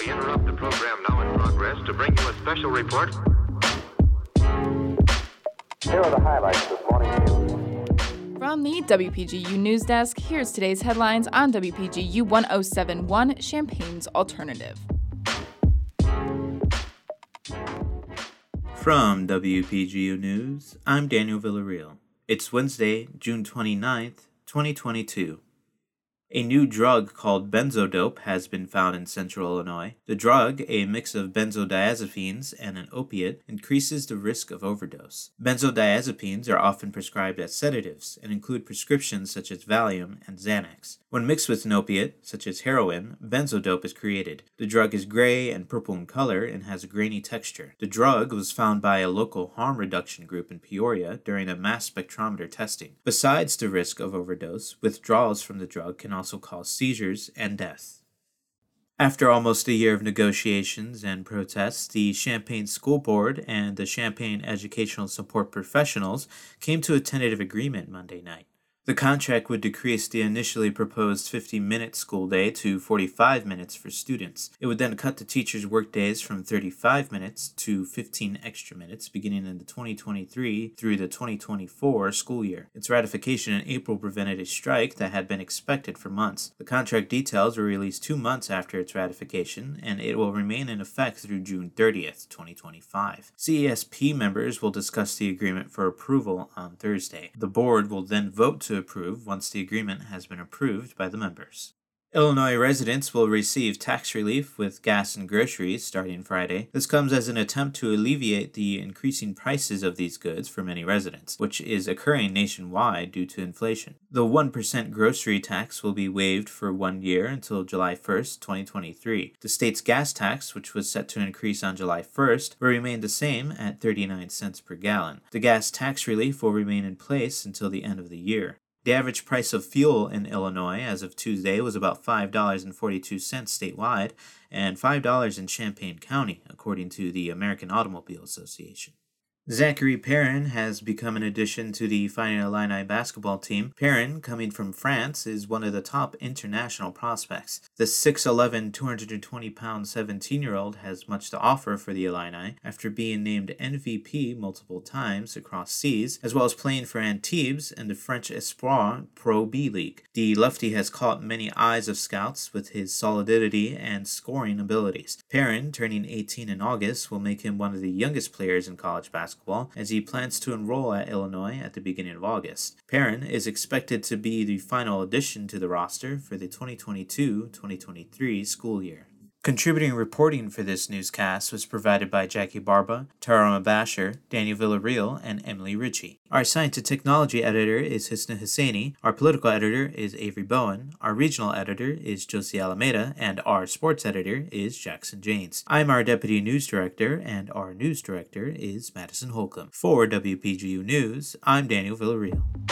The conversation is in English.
We interrupt the program now in progress to bring you a special report. Here are the highlights this morning's news. From the WPGU News Desk, here's today's headlines on WPGU 1071 Champaign's Alternative. From WPGU News, I'm Daniel Villarreal. It's Wednesday, June 29th, 2022. A new drug called benzodope has been found in central Illinois. The drug, a mix of benzodiazepines and an opiate, increases the risk of overdose. Benzodiazepines are often prescribed as sedatives and include prescriptions such as Valium and Xanax. When mixed with an opiate, such as heroin, benzodope is created. The drug is gray and purple in color and has a grainy texture. The drug was found by a local harm reduction group in Peoria during a mass spectrometer testing. Besides the risk of overdose, withdrawals from the drug can also cause seizures and death. After almost a year of negotiations and protests, the Champaign School Board and the Champaign Educational Support Professionals came to a tentative agreement Monday night. The contract would decrease the initially proposed 50 minute school day to 45 minutes for students. It would then cut the teachers' workdays from 35 minutes to 15 extra minutes beginning in the 2023 through the 2024 school year. Its ratification in April prevented a strike that had been expected for months. The contract details were released two months after its ratification, and it will remain in effect through June 30th, 2025. CESP members will discuss the agreement for approval on Thursday. The board will then vote to approve once the agreement has been approved by the members. Illinois residents will receive tax relief with gas and groceries starting Friday. This comes as an attempt to alleviate the increasing prices of these goods for many residents, which is occurring nationwide due to inflation. The 1% grocery tax will be waived for one year until July 1st, 2023. The state's gas tax, which was set to increase on July 1st, will remain the same at 39 cents per gallon. The gas tax relief will remain in place until the end of the year. The average price of fuel in Illinois as of Tuesday was about $5.42 statewide and $5 in Champaign County, according to the American Automobile Association. Zacharie Perrin has become an addition to the Fighting Illini basketball team. Perrin, coming from France, is one of the top international prospects. The 6'11, 220 pound 17 year old has much to offer for the Illini after being named MVP multiple times across seas, as well as playing for Antibes and the French Espoir Pro B League. The lefty has caught many eyes of scouts with his solidity and scoring abilities. Perrin, turning 18 in August, will make him one of the youngest players in college basketball basketball as he plans to enroll at Illinois at the beginning of August. Perrin is expected to be the final addition to the roster for the 2022 2023 school year. Contributing reporting for this newscast was provided by Jackie Barba, Tara Mabasher, Daniel Villarreal, and Emily Ritchie. Our science and technology editor is Hisna Husseini, our political editor is Avery Bowen, our regional editor is Josie Alameda, and our sports editor is Jackson Janes. I'm our deputy news director, and our news director is Madison Holcomb. For WPGU News, I'm Daniel Villarreal.